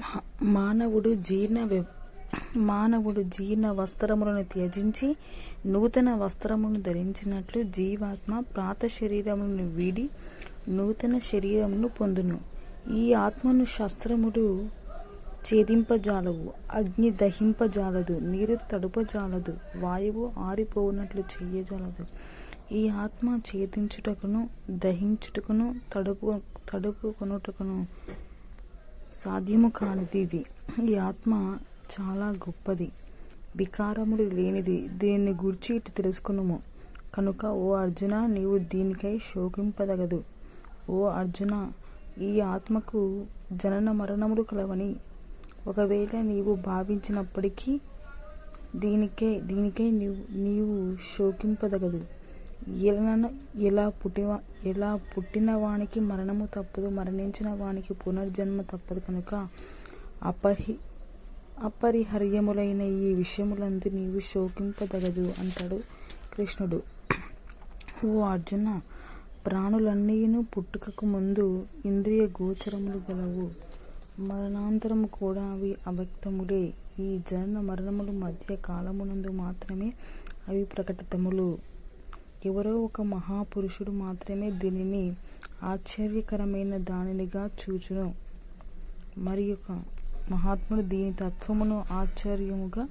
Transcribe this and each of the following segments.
మా- మానవుడు జీర్ణ వ్య- మానవుడు జీర్ణ వస్త్రములను త్యజించి నూతన వస్త్రమును ధరించినట్లు జీవాత్మ ప్రాత శరీరమును వీడి నూతన శరీరమును పొందును. ఈ ఆత్మను శస్త్రముడు ఛేదింపజాలవు అగ్ని దహింపజాలదు నీరు తడుపజాలదు వాయువు ఆరిపోవునట్లు చేయజాలదు ఈ ఆత్మ ఛేదించుటకును దహించుటకును తడుపు తడుపుకొనుటకును సాధ్యము కానిది ఇది ఈ ఆత్మ చాలా గొప్పది. వికారములు లేనిది దీన్ని గూర్చి ఇటు తెలుసుకునుము. కనుక ఓ అర్జున నీవు దీనికై శోకింపదగదు. ఓ అర్జున ఈ ఆత్మకు జనన మరణములు కలవని. ఒకవేళ నీవు భావించినప్పటికీ దీనికే దీనికై నీవు నీవు శోకింపదగదు. ఎలా ఇలా పుట్టిన ఎలా పుట్టిన వానికి మరణము తప్పదు మరణించిన వానికి పునర్జన్మ తప్పదు కనుక అపరి అపరిహర్యములైన ఈ విషయములందు నీవు శోకింపదగదు అంటాడు కృష్ణుడు. ఓ అర్జున ప్రాణులన్నీను పుట్టుకకు ముందు ఇంద్రియ గోచరములు గలవు. మరణాంతరము కూడా అవి అవ్యక్తములే. ఈ జనన మరణముల మధ్య కాలమునందు మాత్రమే అవి ప్రకటితములు. ఎవరో ఒక మహాపురుషుడు మాత్రమే దీనిని ఆశ్చర్యకరమైన దానినిగా చూచును. మరి ఒక మహాత్ముడు దీని తత్వమును ఆశ్చర్యముగా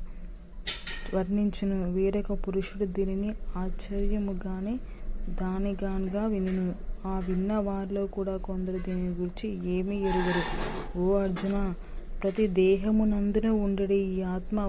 వర్ణించును. వేరొక పురుషుడు దీనిని ఆశ్చర్యముగానే దానిగానుగా వినును. ఆ విన్న వారిలో కూడా కొందరు దీని గురించి ఏమీ ఎరుగరు. ఓ అర్జున ప్రతి దేహమునందున ఉండడి ఈ ఆత్మ